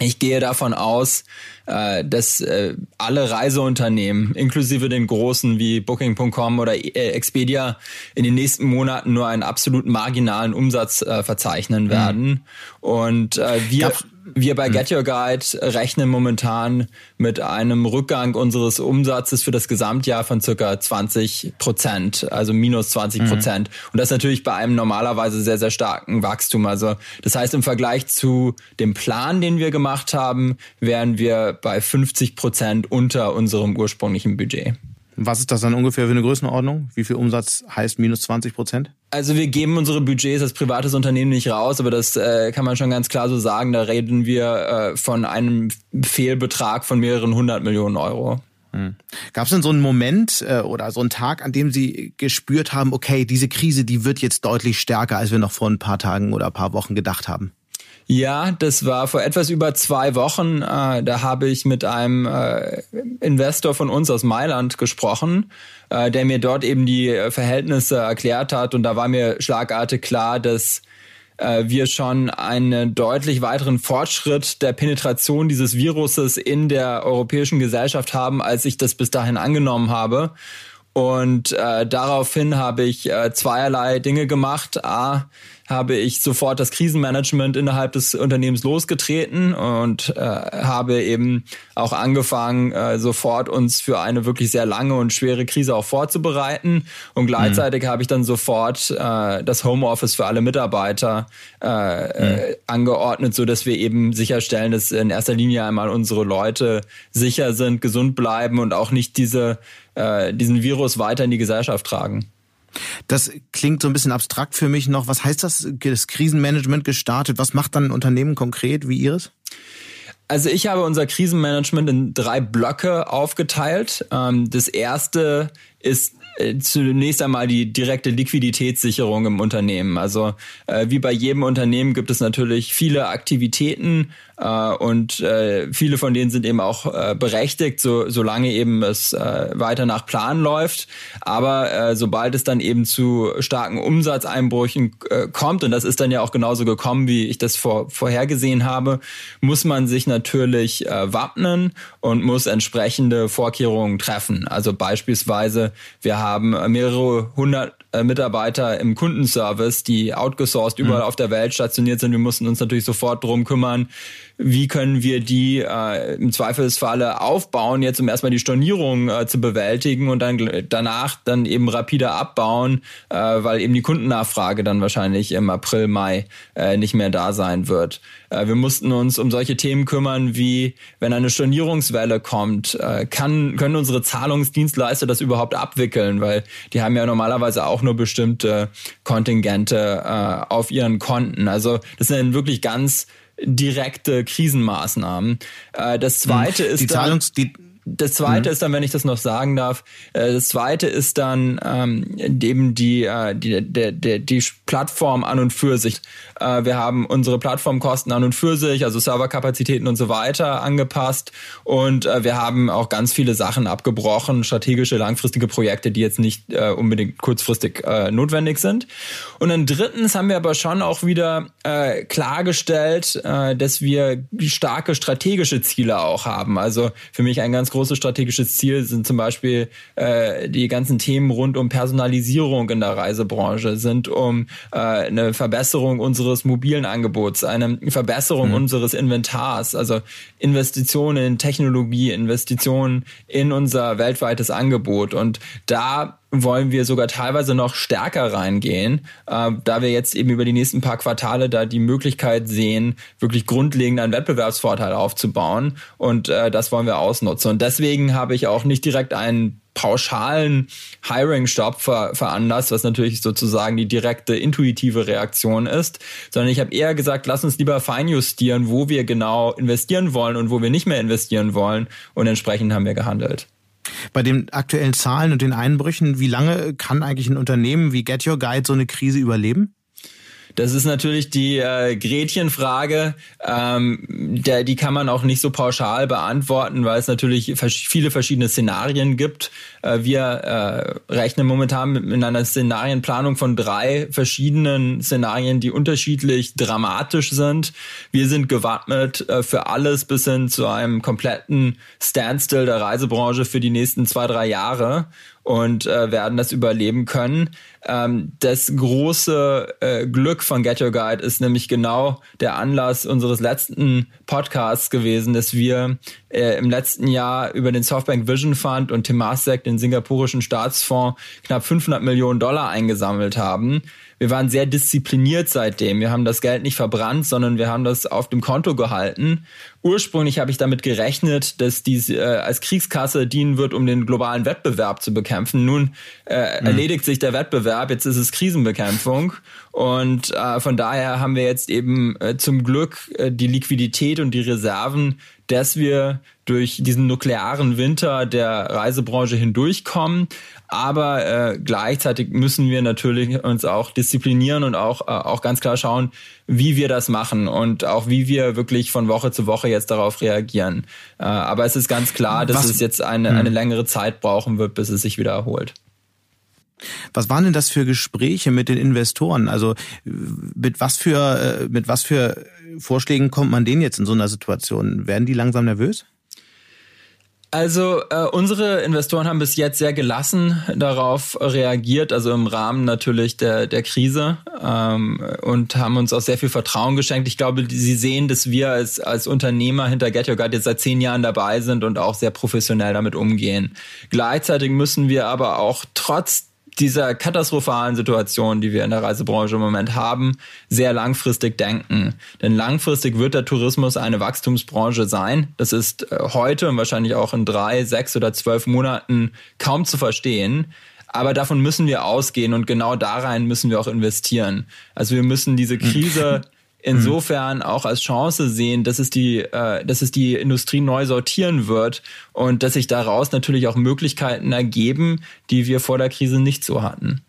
Ich gehe davon aus, äh, dass äh, alle Reiseunternehmen, inklusive den großen wie Booking.com oder äh, Expedia, in den nächsten Monaten nur einen absolut marginalen Umsatz verzeichnen mhm. werden. Mhm. Und wir. Gab's wir bei hm. Get Your Guide rechnen momentan mit einem Rückgang unseres Umsatzes für das Gesamtjahr von circa 20 Prozent, also minus 20 Prozent. Mhm. Und das natürlich bei einem normalerweise sehr, sehr starken Wachstum. Also das heißt, im Vergleich zu dem Plan, den wir gemacht haben, wären wir bei 50 Prozent unter unserem ursprünglichen Budget. Was ist das dann ungefähr für eine Größenordnung? Wie viel Umsatz heißt minus 20 Prozent? Also wir geben unsere Budgets als privates Unternehmen nicht raus, aber das äh, kann man schon ganz klar so sagen. Da reden wir äh, von einem Fehlbetrag von mehreren hundert Millionen Euro. Hm. Gab es denn so einen Moment äh, oder so einen Tag, an dem Sie gespürt haben, okay, diese Krise, die wird jetzt deutlich stärker, als wir noch vor ein paar Tagen oder ein paar Wochen gedacht haben? Ja, das war vor etwas über zwei Wochen. Äh, da habe ich mit einem äh, Investor von uns aus Mailand gesprochen, äh, der mir dort eben die Verhältnisse erklärt hat. Und da war mir schlagartig klar, dass äh, wir schon einen deutlich weiteren Fortschritt der Penetration dieses Viruses in der europäischen Gesellschaft haben, als ich das bis dahin angenommen habe. Und äh, daraufhin habe ich äh, zweierlei Dinge gemacht. A, habe ich sofort das Krisenmanagement innerhalb des Unternehmens losgetreten und äh, habe eben auch angefangen, äh, sofort uns für eine wirklich sehr lange und schwere Krise auch vorzubereiten. Und gleichzeitig mhm. habe ich dann sofort äh, das Homeoffice für alle Mitarbeiter äh, mhm. äh, angeordnet, so dass wir eben sicherstellen, dass in erster Linie einmal unsere Leute sicher sind, gesund bleiben und auch nicht diese, äh, diesen Virus weiter in die Gesellschaft tragen. Das klingt so ein bisschen abstrakt für mich noch. Was heißt das, das Krisenmanagement gestartet? Was macht dann ein Unternehmen konkret wie Ihres? Also ich habe unser Krisenmanagement in drei Blöcke aufgeteilt. Ähm, das erste ist äh, zunächst einmal die direkte Liquiditätssicherung im Unternehmen. Also äh, wie bei jedem Unternehmen gibt es natürlich viele Aktivitäten und äh, viele von denen sind eben auch äh, berechtigt, so, solange eben es äh, weiter nach Plan läuft. Aber äh, sobald es dann eben zu starken Umsatzeinbrüchen äh, kommt, und das ist dann ja auch genauso gekommen, wie ich das vor, vorhergesehen habe, muss man sich natürlich äh, wappnen und muss entsprechende Vorkehrungen treffen. Also beispielsweise, wir haben mehrere hundert äh, Mitarbeiter im Kundenservice, die outgesourced überall mhm. auf der Welt stationiert sind. Wir mussten uns natürlich sofort drum kümmern, wie können wir die äh, im Zweifelsfalle aufbauen, jetzt um erstmal die Stornierung äh, zu bewältigen und dann danach dann eben rapide abbauen, äh, weil eben die Kundennachfrage dann wahrscheinlich im April, Mai äh, nicht mehr da sein wird. Äh, wir mussten uns um solche Themen kümmern, wie wenn eine Stornierungswelle kommt, äh, kann, können unsere Zahlungsdienstleister das überhaupt abwickeln, weil die haben ja normalerweise auch nur bestimmte Kontingente äh, auf ihren Konten. Also das sind wirklich ganz direkte Krisenmaßnahmen. Äh, das zweite hm. ist die Zahlungs die das zweite mhm. ist dann, wenn ich das noch sagen darf, äh, das zweite ist dann ähm, eben die, äh, die, der, der, die Plattform an und für sich. Äh, wir haben unsere Plattformkosten an und für sich, also Serverkapazitäten und so weiter angepasst und äh, wir haben auch ganz viele Sachen abgebrochen, strategische, langfristige Projekte, die jetzt nicht äh, unbedingt kurzfristig äh, notwendig sind. Und dann drittens haben wir aber schon auch wieder äh, klargestellt, äh, dass wir starke strategische Ziele auch haben. Also für mich ein ganz großes strategisches Ziel sind zum Beispiel äh, die ganzen Themen rund um Personalisierung in der Reisebranche, sind um äh, eine Verbesserung unseres mobilen Angebots, eine Verbesserung mhm. unseres Inventars, also Investitionen in Technologie, Investitionen in unser weltweites Angebot. Und da wollen wir sogar teilweise noch stärker reingehen, äh, da wir jetzt eben über die nächsten paar Quartale da die Möglichkeit sehen, wirklich grundlegend einen Wettbewerbsvorteil aufzubauen. Und äh, das wollen wir ausnutzen. Und deswegen habe ich auch nicht direkt einen pauschalen Hiring-Stop ver veranlasst, was natürlich sozusagen die direkte intuitive Reaktion ist, sondern ich habe eher gesagt, lass uns lieber feinjustieren, wo wir genau investieren wollen und wo wir nicht mehr investieren wollen und entsprechend haben wir gehandelt. Bei den aktuellen Zahlen und den Einbrüchen, wie lange kann eigentlich ein Unternehmen wie Get Your Guide so eine Krise überleben? Das ist natürlich die äh, Gretchenfrage. Ähm, der, die kann man auch nicht so pauschal beantworten, weil es natürlich viele verschiedene Szenarien gibt. Äh, wir äh, rechnen momentan mit, mit einer Szenarienplanung von drei verschiedenen Szenarien, die unterschiedlich dramatisch sind. Wir sind gewappnet äh, für alles bis hin zu einem kompletten Standstill der Reisebranche für die nächsten zwei, drei Jahre und äh, werden das überleben können. Ähm, das große äh, Glück von Get Your Guide ist nämlich genau der Anlass unseres letzten Podcasts gewesen, dass wir äh, im letzten Jahr über den Softbank Vision Fund und Temasek, den singapurischen Staatsfonds, knapp 500 Millionen Dollar eingesammelt haben wir waren sehr diszipliniert seitdem. Wir haben das Geld nicht verbrannt, sondern wir haben das auf dem Konto gehalten. Ursprünglich habe ich damit gerechnet, dass dies äh, als Kriegskasse dienen wird, um den globalen Wettbewerb zu bekämpfen. Nun äh, mhm. erledigt sich der Wettbewerb, jetzt ist es Krisenbekämpfung. Und äh, von daher haben wir jetzt eben äh, zum Glück äh, die Liquidität und die Reserven, dass wir durch diesen nuklearen Winter der Reisebranche hindurchkommen. Aber äh, gleichzeitig müssen wir natürlich uns auch disziplinieren und auch, äh, auch ganz klar schauen, wie wir das machen und auch wie wir wirklich von Woche zu Woche jetzt darauf reagieren. Äh, aber es ist ganz klar, dass was, es jetzt eine, eine hm. längere Zeit brauchen wird, bis es sich wieder erholt. Was waren denn das für Gespräche mit den Investoren? Also mit was für äh, mit was für Vorschlägen kommt man denen jetzt in so einer Situation? Werden die langsam nervös? Also äh, unsere Investoren haben bis jetzt sehr gelassen darauf reagiert, also im Rahmen natürlich der, der Krise ähm, und haben uns auch sehr viel Vertrauen geschenkt. Ich glaube, sie sehen, dass wir als, als Unternehmer hinter Get Your Guide jetzt seit zehn Jahren dabei sind und auch sehr professionell damit umgehen. Gleichzeitig müssen wir aber auch trotz dieser katastrophalen Situation, die wir in der Reisebranche im Moment haben, sehr langfristig denken. Denn langfristig wird der Tourismus eine Wachstumsbranche sein. Das ist äh, heute und wahrscheinlich auch in drei, sechs oder zwölf Monaten kaum zu verstehen. Aber davon müssen wir ausgehen und genau da rein müssen wir auch investieren. Also wir müssen diese. Krise insofern auch als Chance sehen, dass es die, äh, dass es die Industrie neu sortieren wird und dass sich daraus natürlich auch Möglichkeiten ergeben, die wir vor der Krise nicht so hatten.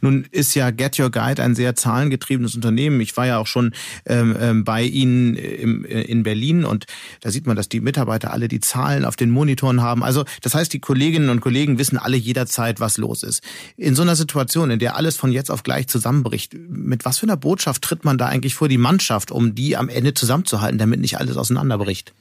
Nun ist ja Get Your Guide ein sehr zahlengetriebenes Unternehmen. Ich war ja auch schon ähm, ähm, bei Ihnen im, äh, in Berlin und da sieht man, dass die Mitarbeiter alle die Zahlen auf den Monitoren haben. Also das heißt, die Kolleginnen und Kollegen wissen alle jederzeit, was los ist. In so einer Situation, in der alles von jetzt auf gleich zusammenbricht, mit was für einer Botschaft tritt man da eigentlich vor die Mannschaft, um die am Ende zusammenzuhalten, damit nicht alles auseinanderbricht?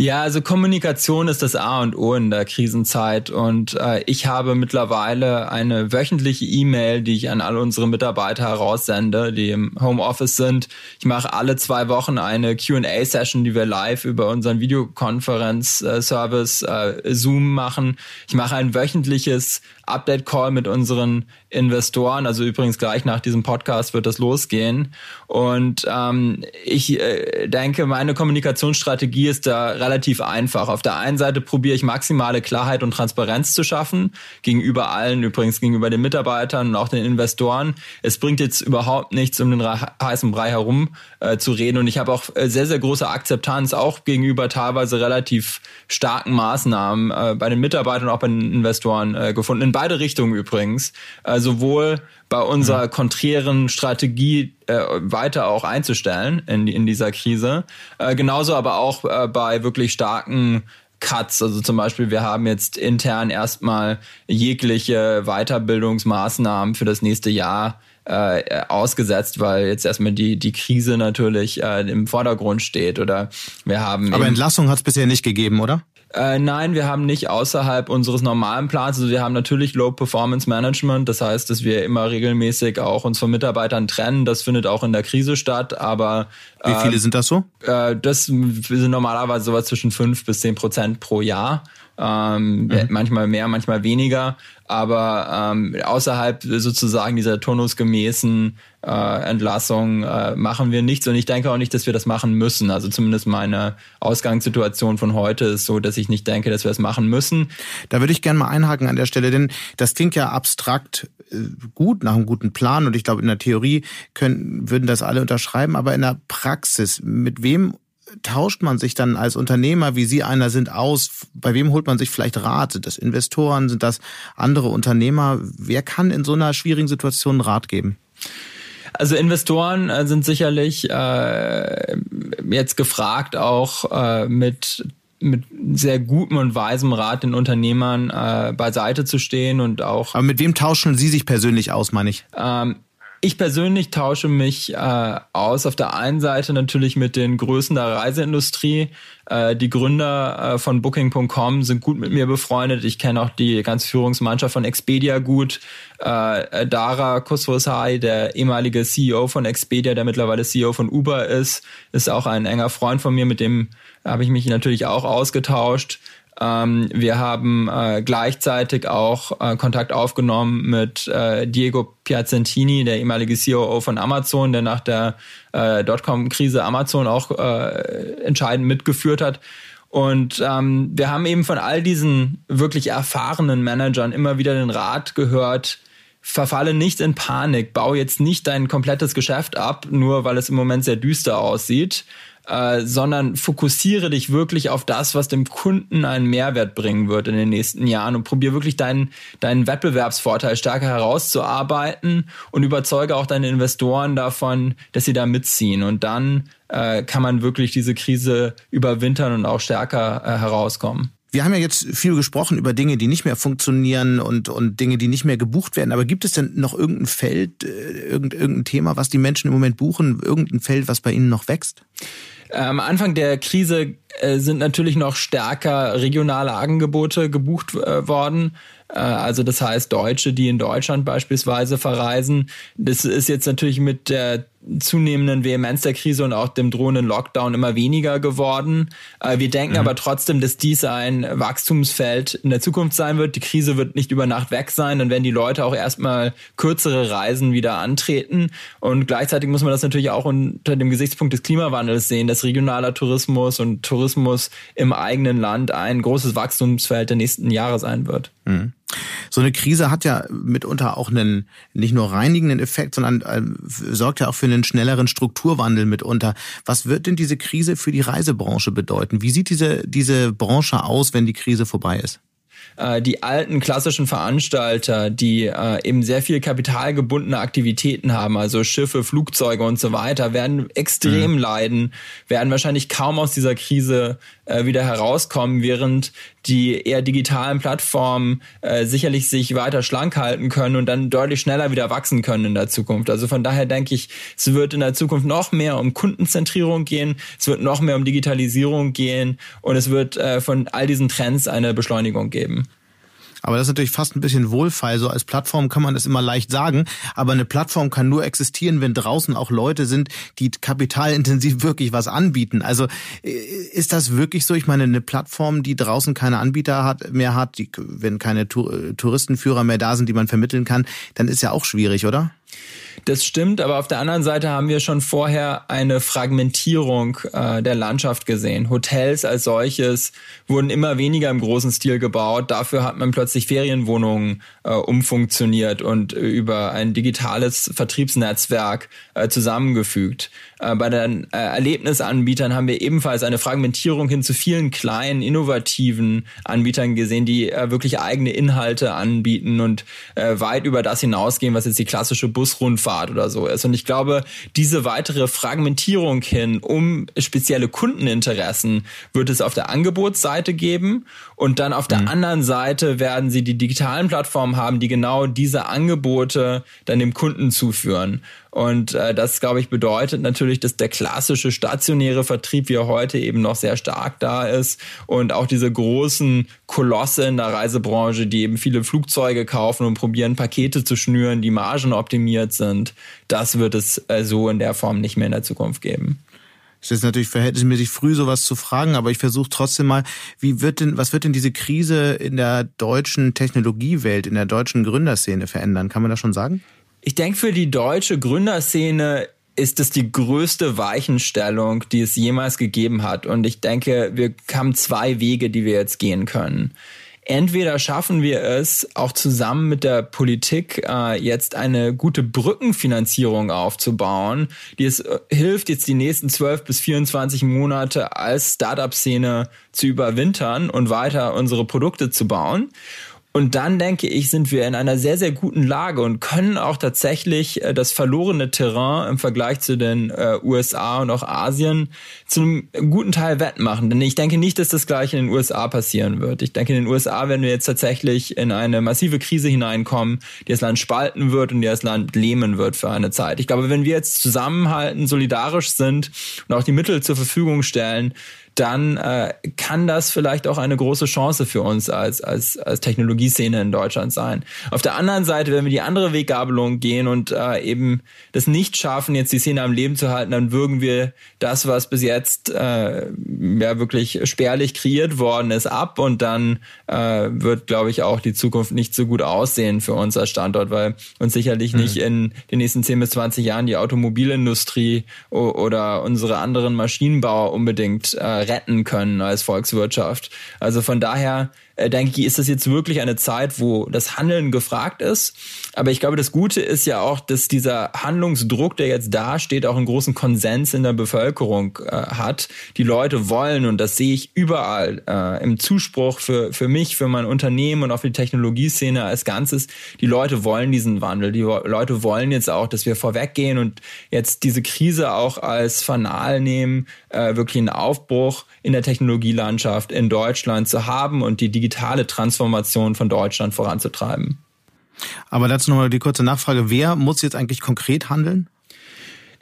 Ja, also Kommunikation ist das A und O in der Krisenzeit und äh, ich habe mittlerweile eine wöchentliche E-Mail, die ich an alle unsere Mitarbeiter heraussende, die im Homeoffice sind. Ich mache alle zwei Wochen eine Q&A-Session, die wir live über unseren Videokonferenz-Service äh, Zoom machen. Ich mache ein wöchentliches Update-Call mit unseren Investoren. Also übrigens gleich nach diesem Podcast wird das losgehen. Und ähm, ich äh, denke, meine Kommunikationsstrategie ist da relativ einfach. Auf der einen Seite probiere ich maximale Klarheit und Transparenz zu schaffen, gegenüber allen, übrigens gegenüber den Mitarbeitern und auch den Investoren. Es bringt jetzt überhaupt nichts, um den heißen Brei herum äh, zu reden. Und ich habe auch äh, sehr, sehr große Akzeptanz, auch gegenüber teilweise relativ starken Maßnahmen äh, bei den Mitarbeitern und auch bei den Investoren äh, gefunden. In beide Richtungen übrigens. Äh, sowohl bei unserer konträren Strategie äh, weiter auch einzustellen in, in dieser Krise, äh, genauso aber auch äh, bei wirklich starken Cuts. Also zum Beispiel, wir haben jetzt intern erstmal jegliche Weiterbildungsmaßnahmen für das nächste Jahr äh, ausgesetzt, weil jetzt erstmal die, die Krise natürlich äh, im Vordergrund steht. Oder wir haben. Aber Entlassung hat es bisher nicht gegeben, oder? Äh, nein, wir haben nicht außerhalb unseres normalen Plans. Also wir haben natürlich Low Performance Management. Das heißt, dass wir immer regelmäßig auch uns von Mitarbeitern trennen. Das findet auch in der Krise statt. Aber wie viele äh, sind das so? Äh, das sind normalerweise sowas zwischen fünf bis zehn Prozent pro Jahr. Ähm, mhm. Manchmal mehr, manchmal weniger aber ähm, außerhalb sozusagen dieser turnusgemäßen äh, Entlassung äh, machen wir nichts und ich denke auch nicht, dass wir das machen müssen. Also zumindest meine Ausgangssituation von heute ist so, dass ich nicht denke, dass wir es machen müssen. Da würde ich gerne mal einhaken an der Stelle, denn das klingt ja abstrakt äh, gut nach einem guten Plan und ich glaube in der Theorie können würden das alle unterschreiben, aber in der Praxis mit wem tauscht man sich dann als Unternehmer, wie Sie einer sind, aus? Bei wem holt man sich vielleicht Rat? Sind das Investoren? Sind das andere Unternehmer? Wer kann in so einer schwierigen Situation Rat geben? Also Investoren äh, sind sicherlich äh, jetzt gefragt, auch äh, mit mit sehr gutem und weisem Rat den Unternehmern äh, beiseite zu stehen und auch. Aber mit wem tauschen Sie sich persönlich aus, meine ich? Ähm, ich persönlich tausche mich äh, aus auf der einen Seite natürlich mit den Größen der Reiseindustrie. Äh, die Gründer äh, von Booking.com sind gut mit mir befreundet. Ich kenne auch die ganze Führungsmannschaft von Expedia gut. Äh, Dara Khosrowshahi, der ehemalige CEO von Expedia, der mittlerweile CEO von Uber ist, ist auch ein enger Freund von mir, mit dem habe ich mich natürlich auch ausgetauscht. Ähm, wir haben äh, gleichzeitig auch äh, Kontakt aufgenommen mit äh, Diego Piacentini, der ehemalige COO von Amazon, der nach der äh, Dotcom-Krise Amazon auch äh, entscheidend mitgeführt hat. Und ähm, wir haben eben von all diesen wirklich erfahrenen Managern immer wieder den Rat gehört, verfalle nicht in Panik, bau jetzt nicht dein komplettes Geschäft ab, nur weil es im Moment sehr düster aussieht, äh, sondern fokussiere dich wirklich auf das, was dem Kunden einen Mehrwert bringen wird in den nächsten Jahren und probiere wirklich deinen, deinen Wettbewerbsvorteil stärker herauszuarbeiten und überzeuge auch deine Investoren davon, dass sie da mitziehen. Und dann äh, kann man wirklich diese Krise überwintern und auch stärker äh, herauskommen. Wir haben ja jetzt viel gesprochen über Dinge, die nicht mehr funktionieren und, und Dinge, die nicht mehr gebucht werden. Aber gibt es denn noch irgendein Feld, äh, irgendein, Thema, was die Menschen im Moment buchen? Irgendein Feld, was bei ihnen noch wächst? Am Anfang der Krise äh, sind natürlich noch stärker regionale Angebote gebucht äh, worden. Also das heißt Deutsche, die in Deutschland beispielsweise verreisen. Das ist jetzt natürlich mit der zunehmenden Vehemenz der Krise und auch dem drohenden Lockdown immer weniger geworden. Äh, wir denken mhm. aber trotzdem, dass dies ein Wachstumsfeld in der Zukunft sein wird. Die Krise wird nicht über Nacht weg sein. Dann werden die Leute auch erstmal kürzere Reisen wieder antreten. Und gleichzeitig muss man das natürlich auch unter dem Gesichtspunkt des Klimawandels sehen, dass regionaler Tourismus und Tourismus im eigenen Land ein großes Wachstumsfeld der nächsten Jahre sein wird. Mhm. So eine Krise hat ja mitunter auch einen nicht nur reinigenden Effekt, sondern äh, sorgt ja auch für einen schnelleren Strukturwandel mitunter. Was wird denn diese Krise für die Reisebranche bedeuten? Wie sieht diese, diese Branche aus, wenn die Krise vorbei ist? Äh, die alten klassischen Veranstalter, die äh, eben sehr viel kapitalgebundene Aktivitäten haben, also Schiffe, Flugzeuge und so weiter, werden extrem mhm. leiden, werden wahrscheinlich kaum aus dieser Krise äh, wieder herauskommen, während die eher digitalen Plattformen äh, sicherlich sich weiter schlank halten können und dann deutlich schneller wieder wachsen können in der Zukunft. Also von daher denke ich, es wird in der Zukunft noch mehr um Kundenzentrierung gehen, es wird noch mehr um Digitalisierung gehen und es wird äh, von all diesen Trends eine Beschleunigung geben. Aber das ist natürlich fast ein bisschen wohlfeil. So als Plattform kann man das immer leicht sagen. Aber eine Plattform kann nur existieren, wenn draußen auch Leute sind, die kapitalintensiv wirklich was anbieten. Also äh, ist das wirklich so? Ich meine, eine Plattform, die draußen keine Anbieter hat, mehr hat, die, wenn keine Touristenführer mehr da sind, die man vermitteln kann, dann ist ja auch schwierig, oder? Das stimmt, aber auf der anderen Seite haben wir schon vorher eine Fragmentierung äh, der Landschaft gesehen. Hotels als solches wurden immer weniger im großen Stil gebaut. Dafür hat man plötzlich Ferienwohnungen äh, umfunktioniert und äh, über ein digitales Vertriebsnetzwerk äh, zusammengefügt. Äh, bei den äh, Erlebnisanbietern haben wir ebenfalls eine Fragmentierung hin zu vielen kleinen, innovativen Anbietern gesehen, die wirklich eigene Inhalte anbieten und weit über das hinausgehen, was jetzt die klassische Busrundfahrt oder so ist. Und ich glaube, diese weitere Fragmentierung hin um spezielle Kundeninteressen wird es auf der Angebotsseite geben und dann auf der mhm. anderen Seite werden sie die digitalen Plattformen haben, die genau diese Angebote dann dem Kunden zuführen. Und äh, das, glaube ich, bedeutet natürlich, dass der klassische stationäre Vertrieb, wie er heute eben noch sehr stark da ist und auch diese großen Kolosse in der Reisebranche, die eben viele Flugzeuge kaufen und probieren, Pakete zu schnüren, die Margen optimiert sind, das wird es äh, so in der Form nicht mehr in der Zukunft geben. Es ist natürlich verhältnismäßig früh, sowas zu fragen, aber ich versuche trotzdem mal, wie wird denn, was wird denn diese Krise in der deutschen Technologiewelt, in der deutschen Gründerszene verändern? Kann man das schon sagen? Ich denke, für die deutsche Gründerszene ist es die größte Weichenstellung, die es jemals gegeben hat. Und ich denke, wir haben zwei Wege, die wir jetzt gehen können. Entweder schaffen wir es, auch zusammen mit der Politik äh, jetzt eine gute Brückenfinanzierung aufzubauen, die es äh, hilft, jetzt die nächsten 12 bis 24 Monate als Startup-Szene zu überwintern und weiter unsere Produkte zu bauen. Und dann denke ich, sind wir in einer sehr, sehr guten Lage und können auch tatsächlich äh, das verlorene Terrain im Vergleich zu den äh, USA und auch Asien zu einem guten Teil wettmachen. Denn ich denke nicht, dass das gleiche in den USA passieren wird. Ich denke, in den USA werden wir jetzt tatsächlich in eine massive Krise hineinkommen, die das Land spalten wird und die das Land lähmen wird für eine Zeit. Ich glaube, wenn wir jetzt zusammenhalten, solidarisch sind und auch die Mittel zur Verfügung stellen, dann äh, kann das vielleicht auch eine große Chance für uns als, als, als Technologieszene in Deutschland sein. Auf der anderen Seite, wenn wir die andere Weggabelung gehen und äh, eben das nicht schaffen, jetzt die Szene am Leben zu halten, dann würgen wir das, was bis jetzt äh, ja wirklich spärlich kreiert worden ist, ab und dann äh, wird, glaube ich, auch die Zukunft nicht so gut aussehen für uns als Standort, weil uns sicherlich mhm. nicht in den nächsten 10 bis 20 Jahren die Automobilindustrie oder unsere anderen Maschinenbauer unbedingt äh, retten können als Volkswirtschaft. Also von daher äh, denke ich, ist das jetzt wirklich eine Zeit, wo das Handeln gefragt ist. Aber ich glaube, das Gute ist ja auch, dass dieser Handlungsdruck, der jetzt da steht, auch einen großen Konsens in der Bevölkerung äh, hat. Die Leute wollen, und das sehe ich überall äh, im Zuspruch für, für mich, für mein Unternehmen und auch für die Technologieszene als Ganzes, die Leute wollen diesen Wandel. Die Leute wollen jetzt auch, dass wir vorweggehen und jetzt diese Krise auch als Fanal nehmen, äh, wirklich einen Aufbruch in der Technologielandschaft in Deutschland zu haben und die digitale Transformation von Deutschland voranzutreiben. Aber dazu nochmal die kurze Nachfrage. Wer muss jetzt eigentlich konkret handeln?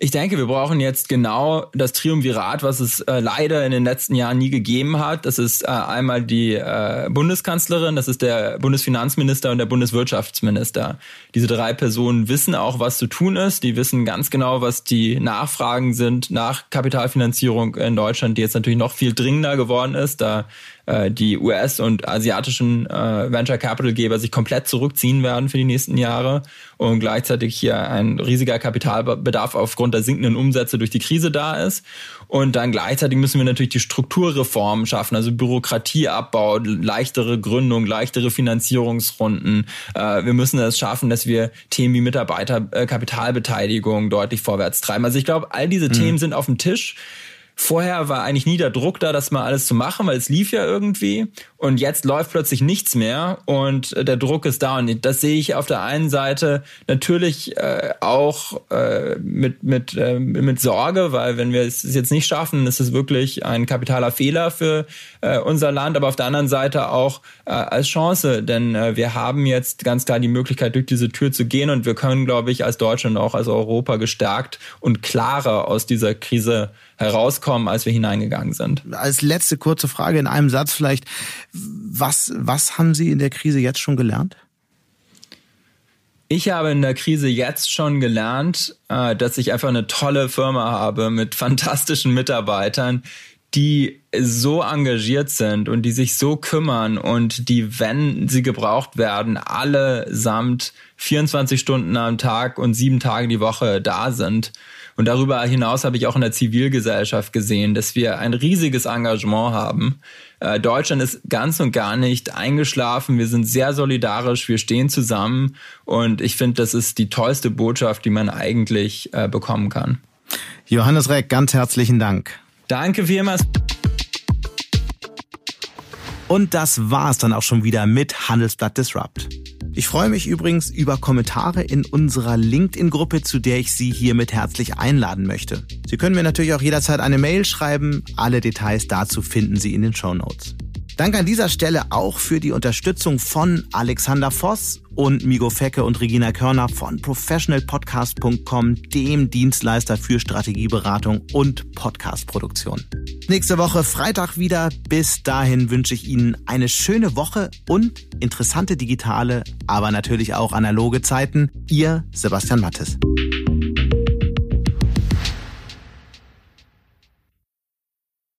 Ich denke, wir brauchen jetzt genau das Triumvirat, was es äh, leider in den letzten Jahren nie gegeben hat. Das ist äh, einmal die äh, Bundeskanzlerin, das ist der Bundesfinanzminister und der Bundeswirtschaftsminister. Diese drei Personen wissen auch, was zu tun ist. Die wissen ganz genau, was die Nachfragen sind nach Kapitalfinanzierung in Deutschland, die jetzt natürlich noch viel dringender geworden ist, da äh, die US- und asiatischen äh, Venture Capital Geber sich komplett zurückziehen werden für die nächsten Jahre und gleichzeitig hier ein riesiger Kapitalbedarf aufgrund der sinkenden Umsätze durch die Krise da ist. Und dann gleichzeitig müssen wir natürlich die Strukturreformen schaffen, also Bürokratieabbau, leichtere Gründung, leichtere Finanzierungsrunden. Äh, wir müssen es schaffen, dass wir Themen wie Mitarbeiterkapitalbeteiligung deutlich vorwärts treiben. Also ich glaube, all diese mhm. Themen sind auf dem Tisch. Vorher war eigentlich nie der Druck da, das mal alles zu machen, weil es lief ja irgendwie. Und jetzt läuft plötzlich nichts mehr und der Druck ist da. Und das sehe ich auf der einen Seite natürlich äh, auch äh, mit, mit, äh, mit Sorge, weil wenn wir es jetzt nicht schaffen, ist es wirklich ein kapitaler Fehler für äh, unser Land. Aber auf der anderen Seite auch äh, als Chance, denn äh, wir haben jetzt ganz klar die Möglichkeit, durch diese Tür zu gehen und wir können, glaube ich, als Deutschland auch als Europa gestärkt und klarer aus dieser Krise herauskommen, als wir hineingegangen sind. Als letzte kurze Frage in einem Satz vielleicht, was, was haben Sie in der Krise jetzt schon gelernt? Ich habe in der Krise jetzt schon gelernt, äh, dass ich einfach eine tolle Firma habe mit fantastischen Mitarbeitern, die so engagiert sind und die sich so kümmern und die, wenn sie gebraucht werden, allesamt 24 Stunden am Tag und sieben Tage die Woche da sind. Und darüber hinaus habe ich auch in der Zivilgesellschaft gesehen, dass wir ein riesiges Engagement haben. Äh, Deutschland ist ganz und gar nicht eingeschlafen. Wir sind sehr solidarisch. Wir stehen zusammen. Und ich finde, das ist die tollste Botschaft, die man eigentlich äh, bekommen kann. Johannes Reck, ganz herzlichen Dank. Danke vielmals. Und das war's dann auch schon wieder mit Handelsblatt Disrupt. Ich freue mich übrigens über Kommentare in unserer LinkedIn-Gruppe, zu der ich Sie hiermit herzlich einladen möchte. Sie können mir natürlich auch jederzeit eine Mail schreiben. Alle Details dazu finden Sie in den Show Notes. Danke an dieser Stelle auch für die Unterstützung von Alexander Voss und Migo Fecke und Regina Körner von professionalpodcast.com, dem Dienstleister für Strategieberatung und Podcastproduktion. Nächste Woche Freitag wieder. Bis dahin wünsche ich Ihnen eine schöne Woche und interessante digitale, aber natürlich auch analoge Zeiten. Ihr Sebastian Mattes.